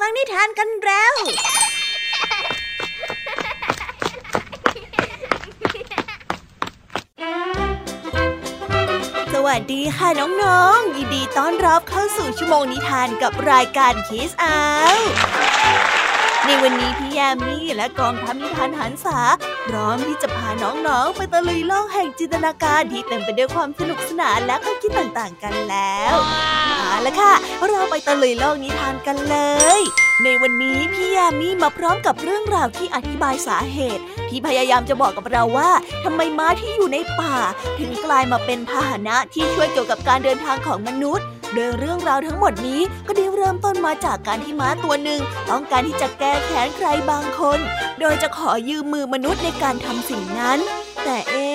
ฟังนิทานกันแล้ว สวัสดีค่ะน้องๆ ยินดีต้อนรับเข้าสู่ชั่วโมงนิทานกับรายการคิสอาในวันนี้พี่ยามีและกองทัพนิทานหันษาพร้อมที่จะพาน้องๆ ไปตะลุยโลกแห่งจินตนาการที่เต็มไปด้วยความสนุกสนานและข้อคิดต่างๆ กันแล้วเอาละค่ะ เราไปตะลุยโลกนิทานกันเลย ในวันนี้พี่ยามีมาพร้อมกับเรื่องราวที่อธิบายสาเหตุ ที่พยายามจะบอกกับเราว่าทำไมม้าที่อยู่ในป่า ถึงกลายมาเป็นพาหนะที่ช่วยเกี่ยวกับการเดินทางของมนุษย์โดยเรื่องราวทั้งหมดนี้ก็ได้เริ่มต้นมาจากการที่ม้าตัวหนึ่งต้องการที่จะแก้แค้นใครบางคน โดยจะขอยืมมือมนุษย์ในการทำสิ่งนั้น แต่เอ๊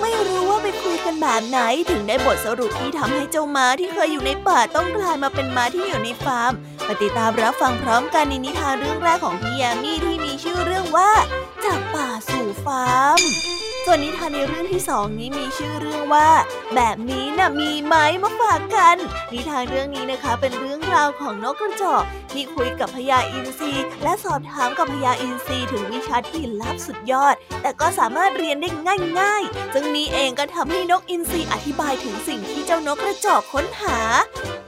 ไม่รู้ว่าไปคุยกันแบบไหนถึงได้บทสรุปที่ทำให้เจ้าม้าที่เคยอยู่ในป่าต้องกลายมาเป็นม้าที่อยู่ในฟาร์ม ปฏิตามรับฟังพร้อมกันในนิทานเรื่องแรกของพี่ยามีที่มีชื่อเรื่องว่า จากป่าสู่ฟาร์ม ส่วนนิทานในเรื่องที่สองนี้มีชื่อเรื่องว่า แบบนี้นะ่ะมีไหมมาฝากกัน นิทานเรื่องนี้นะคะ เป็นเรื่องราวของนกกระจอกที่คุยกับพญาอินทรีและสอบถามกับพญาอินทรีถึงวิชาที่ลับสุดยอด แต่ก็สามารถเรียนได้ง่ายๆซึ่งนี้เองก็ทำให้นกอินทรีอธิบายถึงสิ่งที่เจ้านกกระจอกค้นหา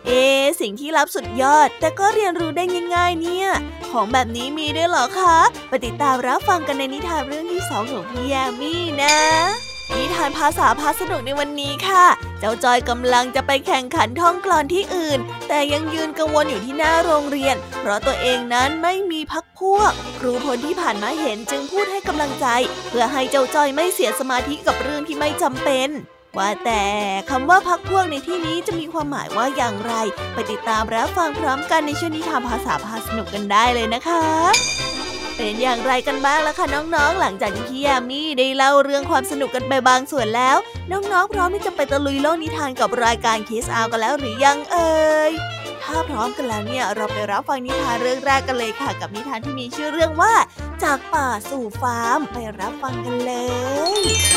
เอ สิ่งที่ลับสุดยอด แต่ก็เรียนรู้ได้ง่าย ๆ เนี่ย ของแบบนี้มีด้วยเหรอคะไปติดตามรับฟังกันในนิทานเรื่องที่สองของพี่ยามีนะนิทานภาษาพาสนุกในวันนี้ค่ะ เจ้าจอยกำลังจะไปแข่งขันท่องกลอนที่อื่น แต่ยังยืนกังวลอยู่ที่หน้าโรงเรียน เพราะตัวเองนั้นไม่มีพักพวก ครูพลที่ผ่านมาเห็นจึงพูดให้กำลังใจ เพื่อให้เจ้าจอยไม่เสียสมาธิกับเรื่องที่ไม่จำเป็น ว่าแต่คำว่าพักพวกในที่นี้จะมีความหมายว่าอย่างไร ไปติดตามรับฟังพร้อมกันในช่วงนิทานภาษาพาสนุกกันได้เลยนะคะ เป็นอย่างไรกันบ้างล่ะคะน้องๆ หลังจากที่พี่ยามีได้เล่าเรื่องความสนุกกันไปบางส่วนแล้ว น้องๆ พร้อมที่จะไปตะลุยโลกนิทานกับรายการคิสอากันแล้วหรือยังเอ่ยถ้าพร้อมกันแล้วเนี่ยเราไปรับฟังนิทานเรื่องแรกกันเลยค่ะ กับนิทานที่มีชื่อเรื่องว่า จากป่าสู่ฟาร์มไปรับฟังกันเลย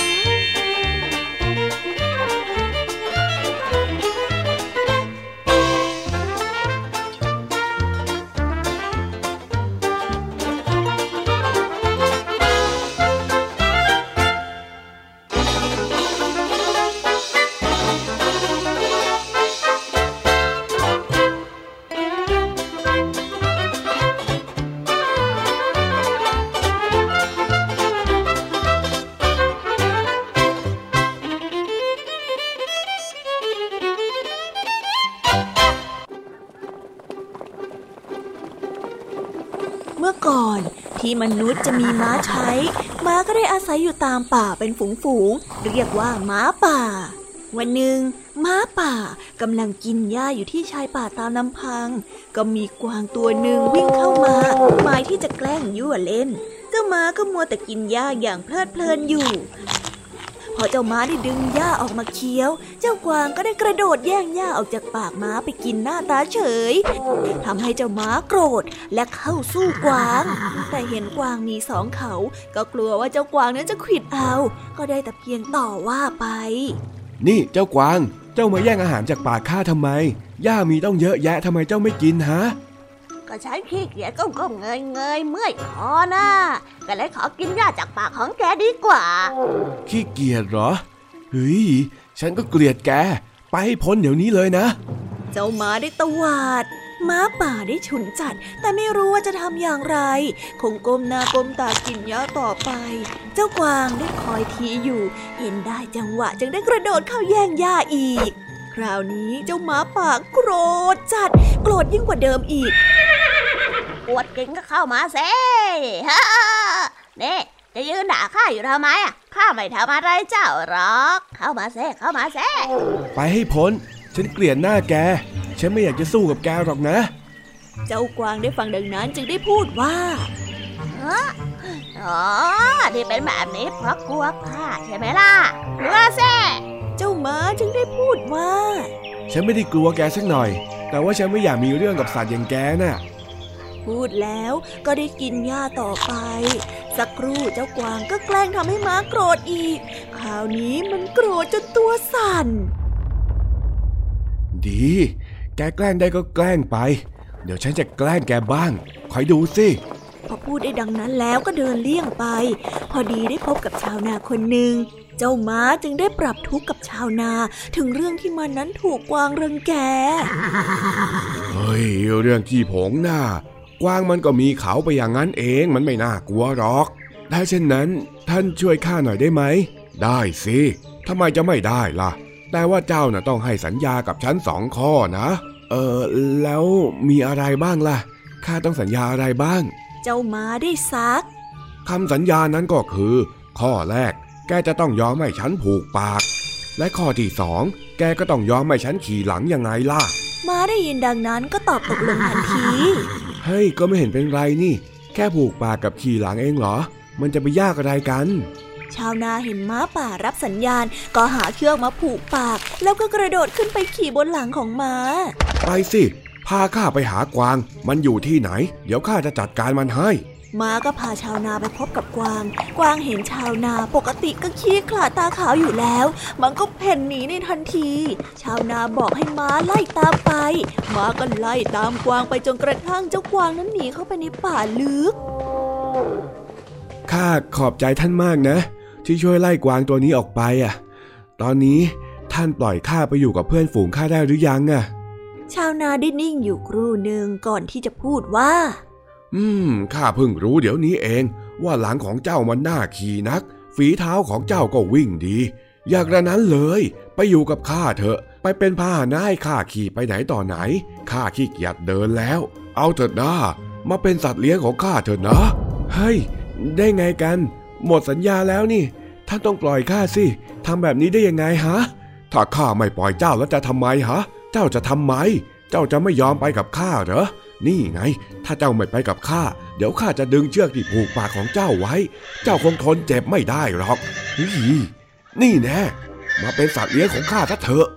ที่มนุษย์จะมีม้าใช้ ม้าก็ได้อาศัยอยู่ตามป่าเป็นฝูงๆ เรียกว่าม้าป่า วันหนึ่ง ม้าป่ากำลังกินหญ้าอยู่ที่ชายป่าตามลำพัง ก็มีกวางตัวหนึ่งวิ่งเข้ามาหมายที่จะแกล้งยั่วเล่น เจ้าม้าก็มัวแต่กินหญ้าอย่างเพลิดเพลินอยู่ อเจ้าม้าได้ดึงหญ้าออกมาเคี้ยว เจ้ากวางก็ได้กระโดดแย่งหญ้าออกจากปากม้าไปกินหน้าตาเฉยทำให้เจ้าม้าโกรธและเข้าสู้กวาง แต่เห็นกวางมีสองเขา ก็กลัวว่าเจ้ากวางนั้นจะขิดเอา ก็ได้แต่เพียงต่อว่าไป นี่เจ้ากวาง เจ้ามาแย่งอาหารจากปากข้าทำไมหญ้ามีต้องเยอะแยะทำไมเจ้าไม่กินฮะ ก็ฉันขี้เกียจก้มๆเงยเงยๆเมื่อยคอนะก็เลยขอกินหญ้าจากปากของแกดีกว่า ขี้เกียจเหรอเฮ้ยฉันก็เกลียดแก ไปให้พ้นเดี๋ยวนี้เลยนะ เจ้าม้าได้ตวาดม้าป่าได้ฉุนจัด แต่ไม่รู้ว่าจะทำอย่างไร คงก้มหน้าก้มตากินหญ้าต่อไป เจ้ากวางได้คอยทีอยู่ เห็นได้จังหวะจึงได้กระโดดเข้าแย่งหญ้าอีกค ราวนี้เจ้าม้าป่าโกรธจัด โกรธยิ่งกว่าเดิมอีก ปวดกินก็เข้ามาเซ่ฮ่านี่จะยืนด่าข้าอยู่ทำไมอะ ข้าไม่ทำอะไรเจ้าหรอก เข้ามาเซ่เข้ามาเซ่ไปให้พ้น ฉันเกลียดหน้าแก ฉันไม่อยากจะสู้กับแกหรอกนะ เจ้ากวางได้ฟังดังนั้นจึงได้พูดว่าอ๋อที่เป็นแบบนี้เพราะกลัวข้าใช่ไหมล่ะกลัวเซ่ เจ้าม้าจึงได้พูดว่า ฉันไม่ได้กลัวแกสักหน่อย แต่ว่าฉันไม่อยากมีเรื่องกับสัตว์อย่างแกน่ะ พูดแล้วก็ได้กินหญ้าต่อไป สักครู่เจ้ากวางก็แกล้งทำให้ม้าโกรธอีก คราวนี้มันโกรธจนตัวสั่น ดี แกแกล้งได้ก็แกล้งไปดี๋ยวฉันจะแกล้งแกบ้าง คอยดูสิพอพูดได้ดังนั้นแล้วก็เดินเลี่ยงไป พอดีได้พบกับชาวนาคนหนึ่ง เจ้าม้าจึงได้ปรับทุกข์กับชาวนา ถึงเรื่องที่มันนั้นถูกกวางรังแก เฮ้ยเรื่องขี้ผงน่ะกวางมันก็มีเขาไปอย่างนั้นเองมันไม่น่ากลัวหรอก ถ้าเช่นนั้นท่านช่วยข้าหน่อยได้ไหม ได้สิทำไมจะไม่ได้ล่ะ แต่ว่าเจ้าน่ะต้องให้สัญญากับฉันสองข้อนะ เออแล้วมีอะไรบ้างล่ะ ข้าต้องสัญญาอะไรบ้าง เจ้าม้าได้ซักคำสัญญานั้นก็คือ ข้อแรก แกจะต้องยอมให้ฉันผูกปาก และข้อที่สองแกก็ต้องยอมให้ฉันขี่หลังยังไงล่ะ ม้าได้ยินดังนั้นก็ตอบตกลงทันที เฮ้ยก็ไม่เห็นเป็นไรนี่ แค่ผูกปากกับขี่หลังเองเหรอ มันจะไปยากอะไรกัน ชาวนาเห็นม้าป่ารับสัญญาณ ก็หาเชือกมาผูกปาก แล้วก็กระโดดขึ้นไปขี่บนหลังของม้า ไปสิ พาข้าไปหากวาง มันอยู่ที่ไหน เดี๋ยวข้าจะจัดการมันให้ ม้าก็พาชาวนาไปพบกับกวาง กวางเห็นชาวนาปกติก็ขี้ขลาดตาขาวอยู่แล้ว มันก็เพ่นหนีในทันที ชาวนาบอกให้ม้าไล่ตามไป ม้าก็ไล่ตามกวางไปจนกระทั่งเจ้ากวางนั้นหนีเข้าไปในป่าลึก ข้าขอบใจท่านมากนะ ที่ช่วยไล่กวางตัวนี้ออกไปอะ ตอนนี้ท่านปล่อยข้าไปอยู่กับเพื่อนฝูงข้าได้หรือยังอะ ชาวนาได้นิ่งอยู่ครู่หนึ่งก่อนที่จะพูดว่า อืม ข้าเพิ่งรู้เดี๋ยวนี้เองว่าหลังของเจ้ามันน่าขี่นัก ฝีเท้าของเจ้าก็วิ่งดี อยากระนั้นเลย ไปอยู่กับข้าเถอะ ไปเป็นพาหนะให้ข้าขี่ไปไหนต่อไหน ข้าขี้เกียจเดินแล้ว เอาเถิดนะมาเป็นสัตว์เลี้ยงของข้าเถอะนะ เฮ้ย ได้ไงกัน หมดสัญญาแล้วนี่ ท่านต้องปล่อยข้าสิทำแบบนี้ได้ยังไงฮะ ถ้าข้าไม่ปล่อยเจ้าแล้วจะทำไมฮะ เจ้าจะทำไม เจ้าจะไม่ยอมไปกับข้าเหรอ นี่ไง ถ้าเจ้าไม่ไปกับข้า เดี๋ยวข้าจะดึงเชือกที่ผูกปากของเจ้าไว้ เจ้าคงทนเจ็บไม่ได้หรอกนี่นี่แน่มาเป็นสัตว์เลี้ยงของข้าซะเถอะ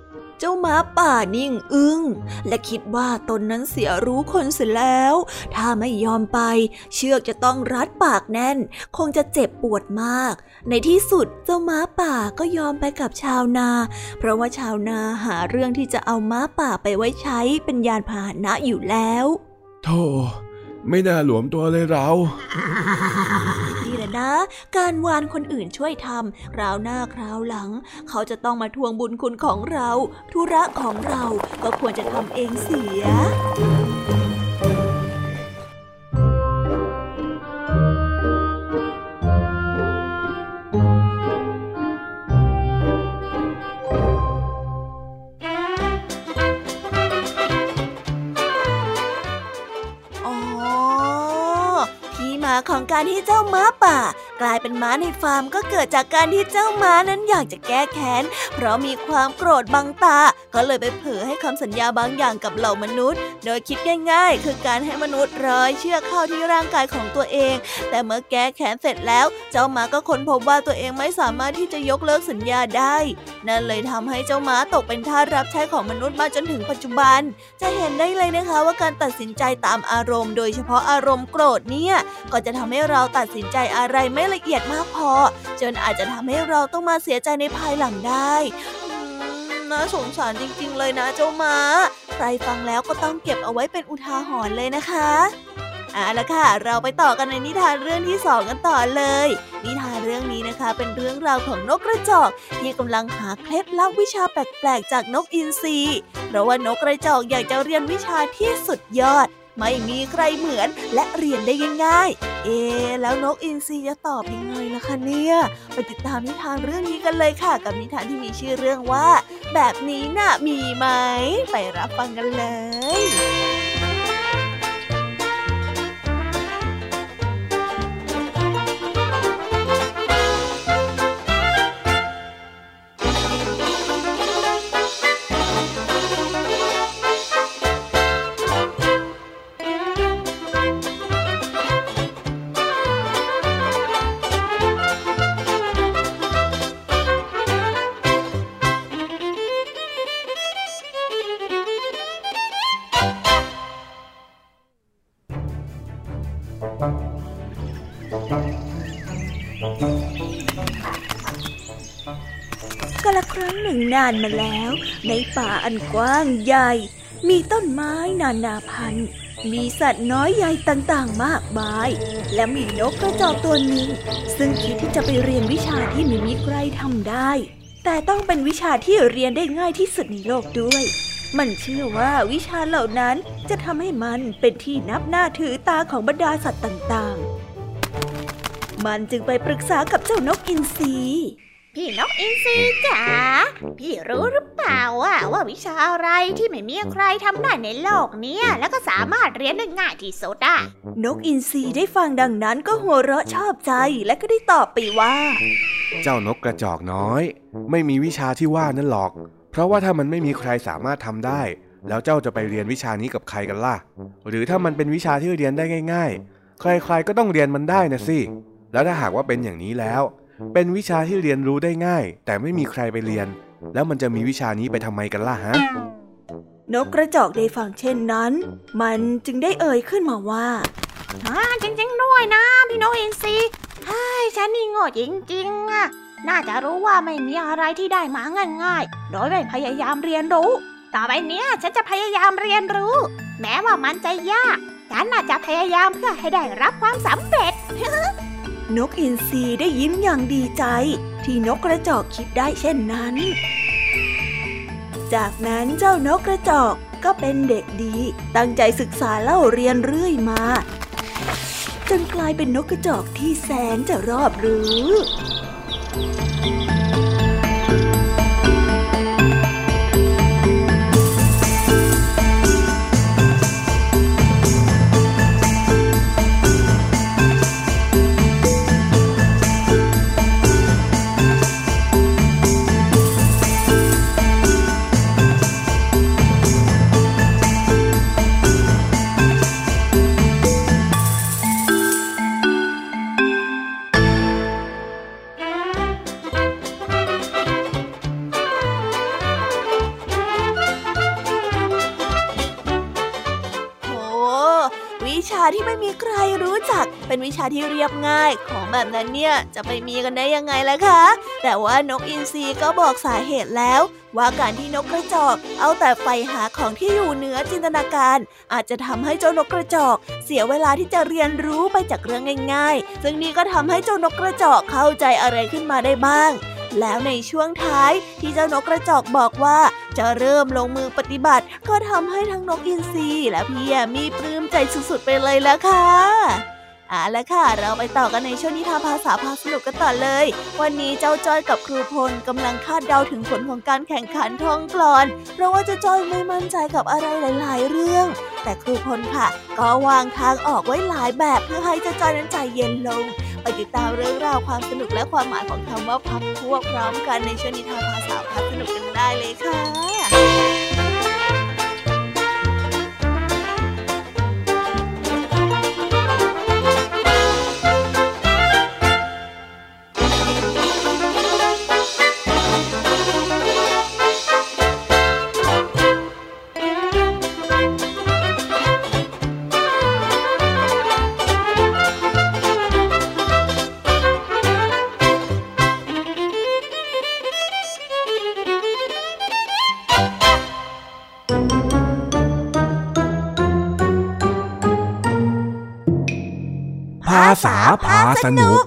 เจ้าม้าป่านิ่งอึง้งและคิดว่าตนนั้นเสียรู้คนเสียแล้ว ถ้าไม่ยอมไป เชือกจะต้องรัดปากแน่น คงจะเจ็บปวดมาก ในที่สุดเจ้าม้าป่าก็ยอมไปกับชาวนา เพราะว่าชาวนาหาเรื่องที่จะเอาม้าป่าไปไว้ใช้เป็นยานพาหนะอยู่แล้ว โธ่ไม่น่าหลวมตัวเลยเรานี่แหละนะ การวานคนอื่นช่วยทำคราวหน้าคราวหลัง เขาจะต้องมาทวงบุญคุณของเรา ธุระของเราก็ควรจะทำเองเสีย ของการที่เจ้าม้าป่า กลายเป็นม้าในฟาร์มก็เกิดจากการที่เจ้าม้านั้นอยากจะแก้แค้น เพราะมีความโกรธบังตา ก็เลยไปเผลอให้คำสัญญาบางอย่างกับเหล่ามนุษย์ โดยคิดง่ายๆ คือการให้มนุษย์ร้อยเชือกเข้าที่ร่างกายของตัวเอง แต่เมื่อแก้แค้นเสร็จแล้ว เจ้าม้าก็ค้นพบว่าตัวเองไม่สามารถที่จะยกเลิกสัญญาได้ นั่นเลยทำให้เจ้าม้าตกเป็นทาสรับใช้ของมนุษย์มาจนถึงปัจจุบัน จะเห็นได้เลยนะคะว่าการตัดสินใจตามอารมณ์ โดยเฉพาะอารมณ์โกรธเนี่ยก็จะทำให้เราตัดสินใจอะไรไม่ละเอียดมากพอ จนอาจจะทำให้เราต้องมาเสียใจในภายหลังได้น่าสงสารจริงๆเลยนะเจ้าม้า ใครฟังแล้วก็ต้องเก็บเอาไว้เป็นอุทาหรณ์เลยนะคะเอาละค่ะ เราไปต่อกันในนิทานเรื่องที่สองกันต่อเลย นิทานเรื่องนี้นะคะ เป็นเรื่องราวของนกกระจอก ที่กำลังหาเคล็ดลับวิชาแปลกๆจากนกอินทรีเพราะว่านกกระจอกอยากจะเรียนวิชาที่สุดยอด ไม่มีใครเหมือนและเรียนได้ง่ายๆ เอ๊แล้วนกอินทรีจะตอบยังไงล่ะคะเนี่ย ไปติดตามนิทานเรื่องนี้กันเลยค่ะ กับนิทานที่มีชื่อเรื่องว่า แบบนี้น่ะมีไหม ไปรับฟังกันเลย นึ่งนานมาแล้ว ในป่าอันกว้างใหญ่ มีต้นไม้นานาพันธุ์ มีสัตว์น้อยใหญ่ต่างๆ มากมาย และมีนกกระจอกตัวหนึ่งซึ่งคิดที่จะไปเรียนวิชาที่ไม่มีใครทำได้ แต่ต้องเป็นวิชาที่เรียนได้ง่ายที่สุดในโลกด้วย มันเชื่อว่าวิชาเหล่านั้นจะทำให้มันเป็นที่นับหน้าถือตาของบรรดาสัตว์ต่างๆ มันจึงไปปรึกษากับเจ้านกอินทรี พี่นกอินทรีจ๋า พี่รู้หรือเปล่าว่าว่าวิชาอะไรที่ไม่มีใครทำได้ในโลกนี้แล้วก็สามารถเรียนได้ง่ายที่สุดอะนกอินทรีได้ฟังดังนั้นก็หัวเราะชอบใจและก็ได้ตอบไปว่า เจ้านกกระจอกน้อย ไม่มีวิชาที่ว่านั่นหรอก เพราะว่าถ้ามันไม่มีใครสามารถทำได้ แล้วเจ้าจะไปเรียนวิชานี้กับใครกันล่ะ หรือถ้ามันเป็นวิชาที่เรียนได้ง่าย ๆ ใครๆก็ต้องเรียนมันได้นะสิแล้วถ้าหากว่าเป็นอย่างนี้แล้ว เป็นวิชาที่เรียนรู้ได้ง่าย แต่ไม่มีใครไปเรียน แล้วมันจะมีวิชานี้ไปทำไมกันล่ะฮะ นกกระจอกได้ฟังเช่นนั้น มันจึงได้เอ่ยขึ้นมาว่าอ่าจริงๆด้วยนะพี่นกอินซีใช่ฉันนี่โง่จริงๆอะน่าจะรู้ว่าไม่มีอะไรที่ได้มาง่ายๆ โดยไม่พยายามเรียนรู้ ต่อไปเนี้ยฉันจะพยายามเรียนรู้ แม้ว่ามันจะยาก ฉันน่าจะพยายามเพื่อให้ได้รับความสำเร็จ นกอินทรีได้ยิ้มอย่างดีใจ ที่นกกระจอกคิดได้เช่นนั้น จากนั้นเจ้านกกระจอกก็เป็นเด็กดี ตั้งใจศึกษาเล่าเรียนเรื่อยมา จนกลายเป็นนกกระจอกที่แสนจะรอบรู้าที่เรียบง่าย ของแบบนั้นเนี่ยจะไปมีกันได้ยังไงล่ะคะ แต่ว่านกอินทรีก็บอกสาเหตุแล้ว ว่าการที่นกกระจอก เอาแต่ไฟหาของที่อยู่เหนือจินตนาการ อาจจะทำให้เจ้านกกระจอก เสียเวลาที่จะเรียนรู้ไปจากเรื่องง่ายๆ ซึ่งนี่ก็ทำให้เจ้านกกระจอกเข้าใจอะไรขึ้นมาได้บ้างแล้วในช่วงท้ายที่เจ้านกกระจอกบอกว่า จะเริ่มลงมือปฏิบัติ ก็ทำให้ทั้งนกอินทรีและพี่แยมมีปลื้มใจสุดๆไปเลยละค่ะ เอาละค่ะ เราไปต่อกันในช่วงนิทานภาษาพาสนุกกันต่อเลย วันนี้เจ้าจ้อยกับครูพลกำลังคาดเดาถึงผลของการแข่งขันท่องกลอน เพราะว่าเจ้าจ้อยไม่มั่นใจกับอะไรหลาย ๆ เรื่อง แต่ครูพลค่ะ ก็วางทางออกไว้หลายแบบเพื่อให้เจ้าจ้อยนั้นใจเย็นลง ไปติดตามเรื่องราวความสนุกและความหมายของคำว่าพักพวกพร้อมกันในช่วงนิทานภาษาพาสนุกกันได้เลยค่ะ สนุก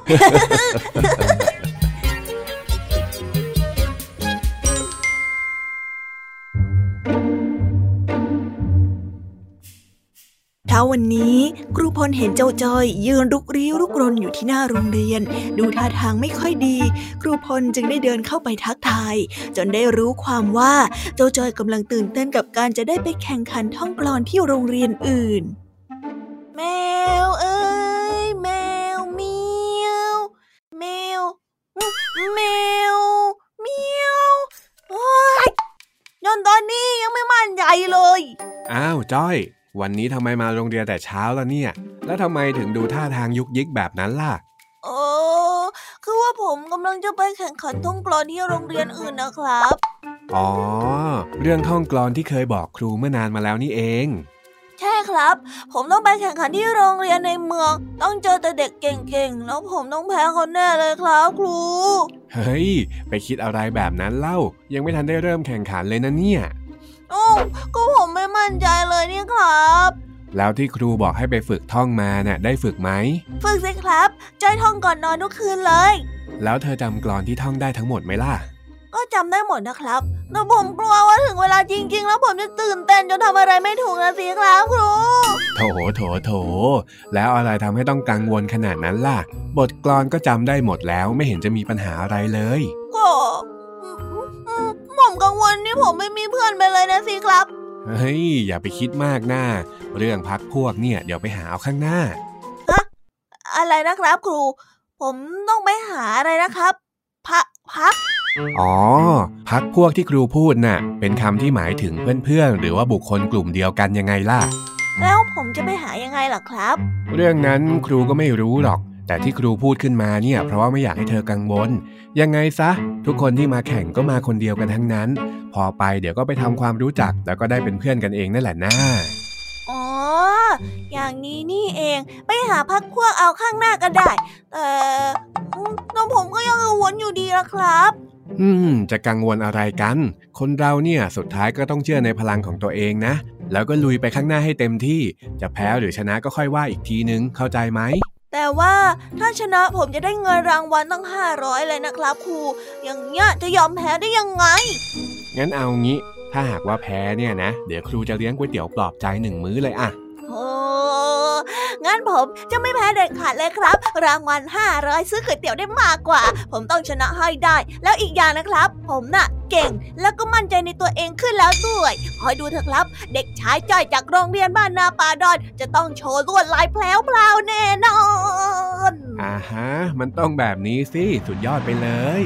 ถ้าวันนี้ครูพลเห็นเจ้าจอยยืนรุกรี้รุกรนอยู่ที่หน้าโรงเรียน ดูท่าทางไม่ค่อยดี ครูพลจึงได้เดินเข้าไปทักทาย จนได้รู้ความว่าเจ้าจอยกำลังตื่นเต้นกับการจะได้ไปแข่งขันท่องกลอนที่โรงเรียนอื่น แมว นตอนนี้ยังไม่มั่นใจเลย อ้าวจ้อย วันนี้ทำไมมาโรงเรียนแต่เช้าแล้วเนี่ย แล้วทำไมถึงดูท่าทางยุกยิกแบบนั้นล่ะโอ้คือว่าผมกำลังจะไปแข่งขันท่องกลอนที่โรงเรียนอื่นนะครับ อ๋อ เรื่องท่องกลอนที่เคยบอกครูเมื่อนานมาแล้วนี่เองใช่ครับ ผมต้องไปแข่งขันที่โรงเรียนในเมือง ต้องเจอแต่เด็กเก่งๆ แล้วผมต้องแพ้เขาแน่เลยครับครู เฮ้ย ไปคิดอะไรแบบนั้นเล่า ยังไม่ทันได้เริ่มแข่งขันเลยนะเนี่ยโอ้ก็ผมไม่มั่นใจเลยนี่ครับรแล้วที่ครูบอกให้ไปฝึกท่องมาเนะ่ะได้ฝึกไหม ฝึกสิครับจ้อยท่องก่อนนอนทุกคืนเลย แล้วเธอจำกลอนที่ท่องได้ทั้งหมดไหมล่ะ ก็จำได้หมดนะครับแต่ผมกลัวว่าถึงเวลาจริง ๆ แล้วผมจะตื่นเต้นจนทำอะไรไม่ถูกนะสิครับครูโถโถโถ แล้วอะไรทำให้ต้องกังวลขนาดนั้นล่ะ บทกลอนก็จำได้หมดแล้วไม่เห็นจะมีปัญหาอะไรเลยก็อืมอืมผมกังวลที่ผมไม่มีเพื่อนไปเลยนะสิครับ เฮ้ย อย่าไปคิดมากหน้าเรื่องพักพวกเนี่ยเดี๋ยวไปหาเอาข้างหน้าอะไรนะครับ ครู ผมต้องไปหาอะไรนะครับพักพัก อ๋อ พักพวกที่ครูพูดน่ะ เป็นคำที่หมายถึงเพื่อนๆ หรือว่าบุคคลกลุ่มเดียวกันยังไงล่ะ แล้วผมจะไปหายังไงล่ะครับ เรื่องนั้นครูก็ไม่รู้หรอก แต่ที่ครูพูดขึ้นมาเนี่ย เพราะว่าไม่อยากให้เธอกังวล ยังไงซะ ทุกคนที่มาแข่งก็มาคนเดียวกันทั้งนั้น พอไปเดี๋ยวก็ไปทำความรู้จัก แล้วก็ได้เป็นเพื่อนกันเองนั่นแหละนะอ๋อ อย่างนี้นี่เอง ไปหาพักพวกเอาข้างหน้าก็ได้ แต่อืมแต่ผมก็ยังกังวลอยู่ดีละครับ อืม จะกังวลอะไรกัน คนเราเนี่ยสุดท้ายก็ต้องเชื่อในพลังของตัวเองนะ แล้วก็ลุยไปข้างหน้าให้เต็มที่ จะแพ้หรือชนะก็ค่อยว่าอีกทีนึง เข้าใจไหม แต่ว่าถ้าชนะผมจะได้เงินรางวัลตั้ง 500 เลยนะครับครู อย่างเงี้ยจะยอมแพ้ได้ยังไง งั้นเอางี้ ถ้าหากว่าแพ้เนี่ยนะ เดี๋ยวครูจะเลี้ยงก๋วยเตี๋ยวปลอบใจหนึ่งมื้อเลยอะโอ้ งั้นผมจะไม่แพ้เด็ดขาดเลยครับ รางวัล500ซื้อก๋วยเตี๋ยวได้มากกว่า ผมต้องชนะให้ได้ แล้วอีกอย่างนะครับ ผมน่ะเก่ง แล้วก็มั่นใจในตัวเองขึ้นแล้วด้วยคอยดูเถอะครับ เด็กชายจ้อยจากโรงเรียนบ้านนาป่าดอน จะต้องโชว์ลวดลายแผล้วพลาวแน่นอนอ่าฮะ มันต้องแบบนี้สิ สุดยอดไปเลย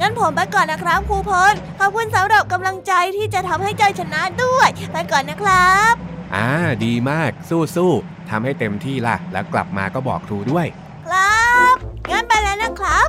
งั้นผมไปก่อนนะครับครูพลขอบคุณสำหรับกำลังใจที่จะทำให้จ้อยชนะด้วย ไปก่อนนะครับ อ่าดีมากสู้ๆทำให้เต็มที่ล่ะ แล้วกลับมาก็บอกครูด้วย ครับ งั้นไปแล้วนะครับ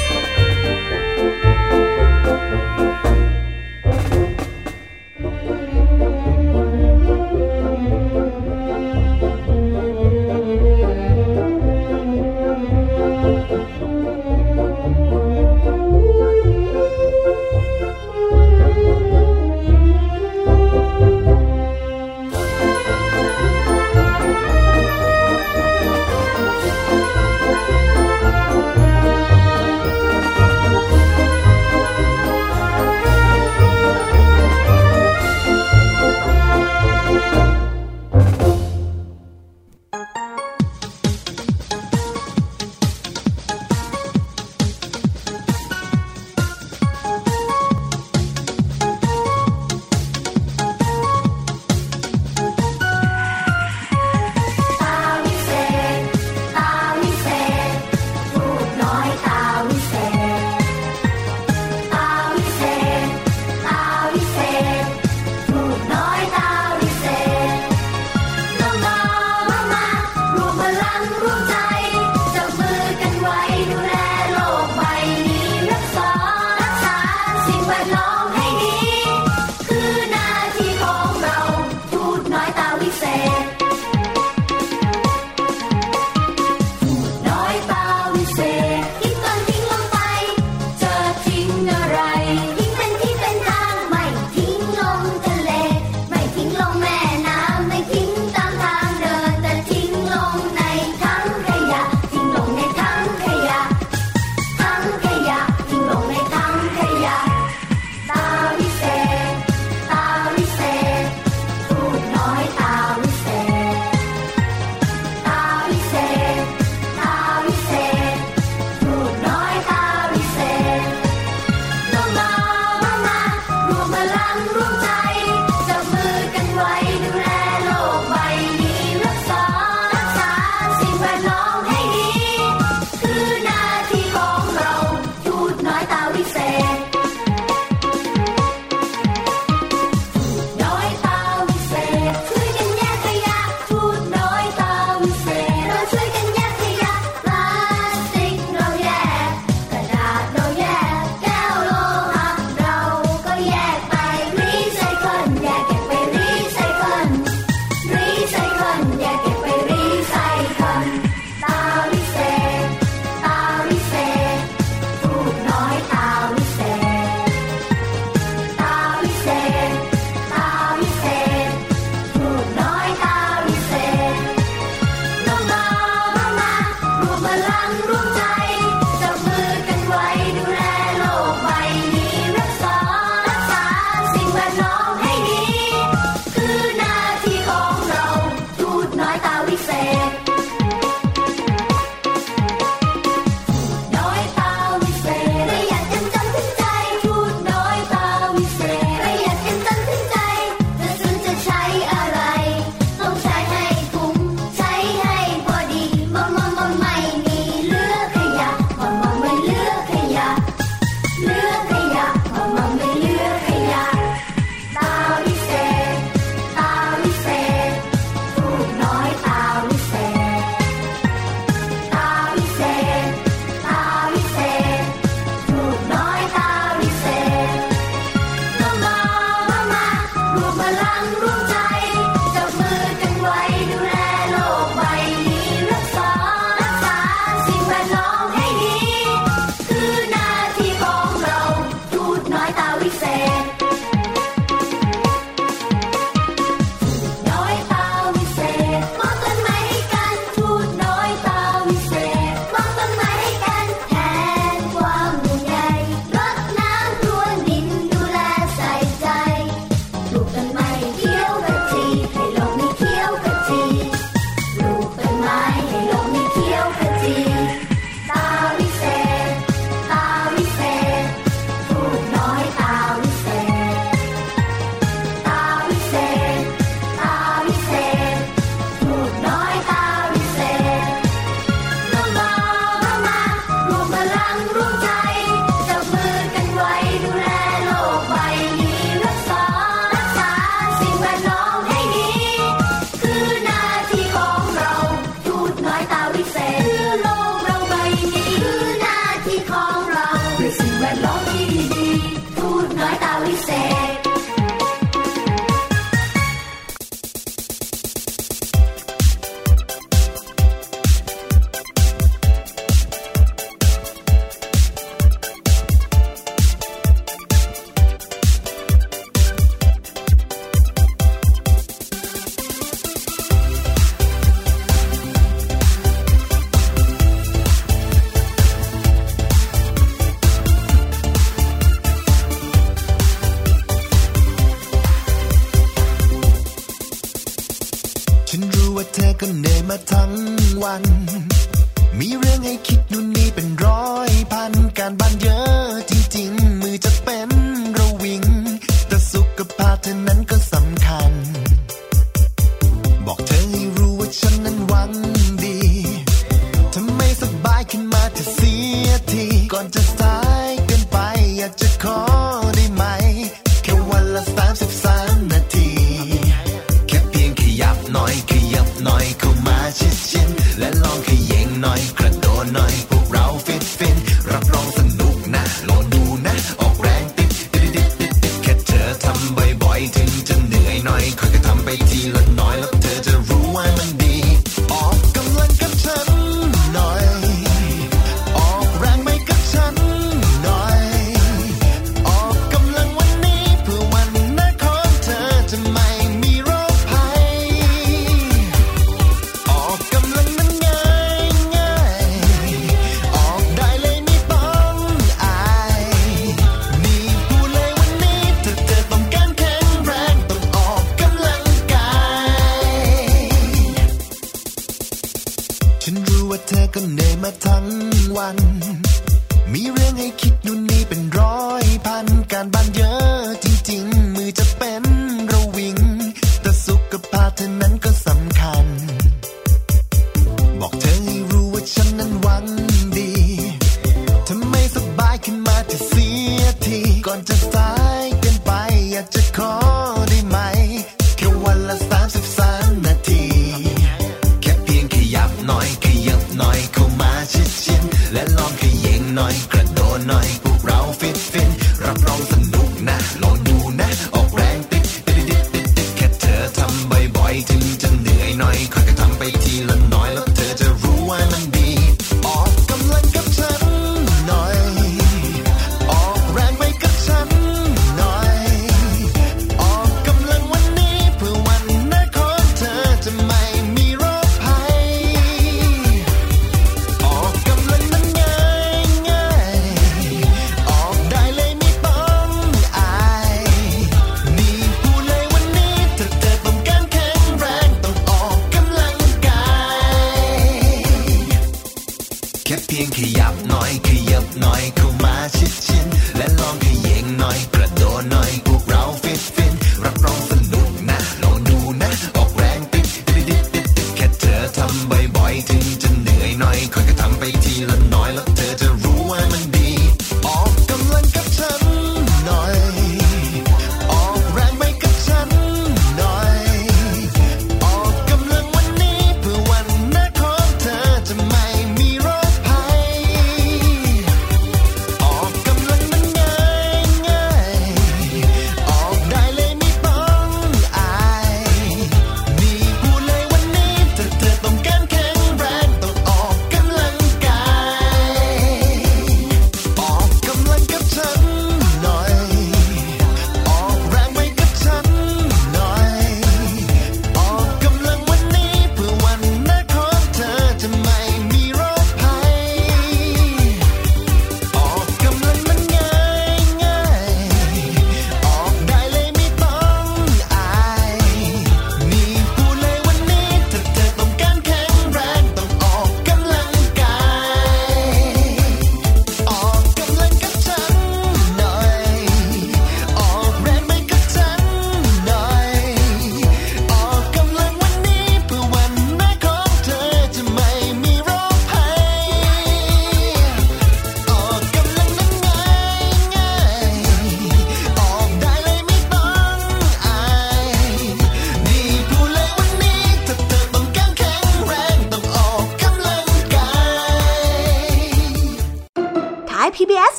around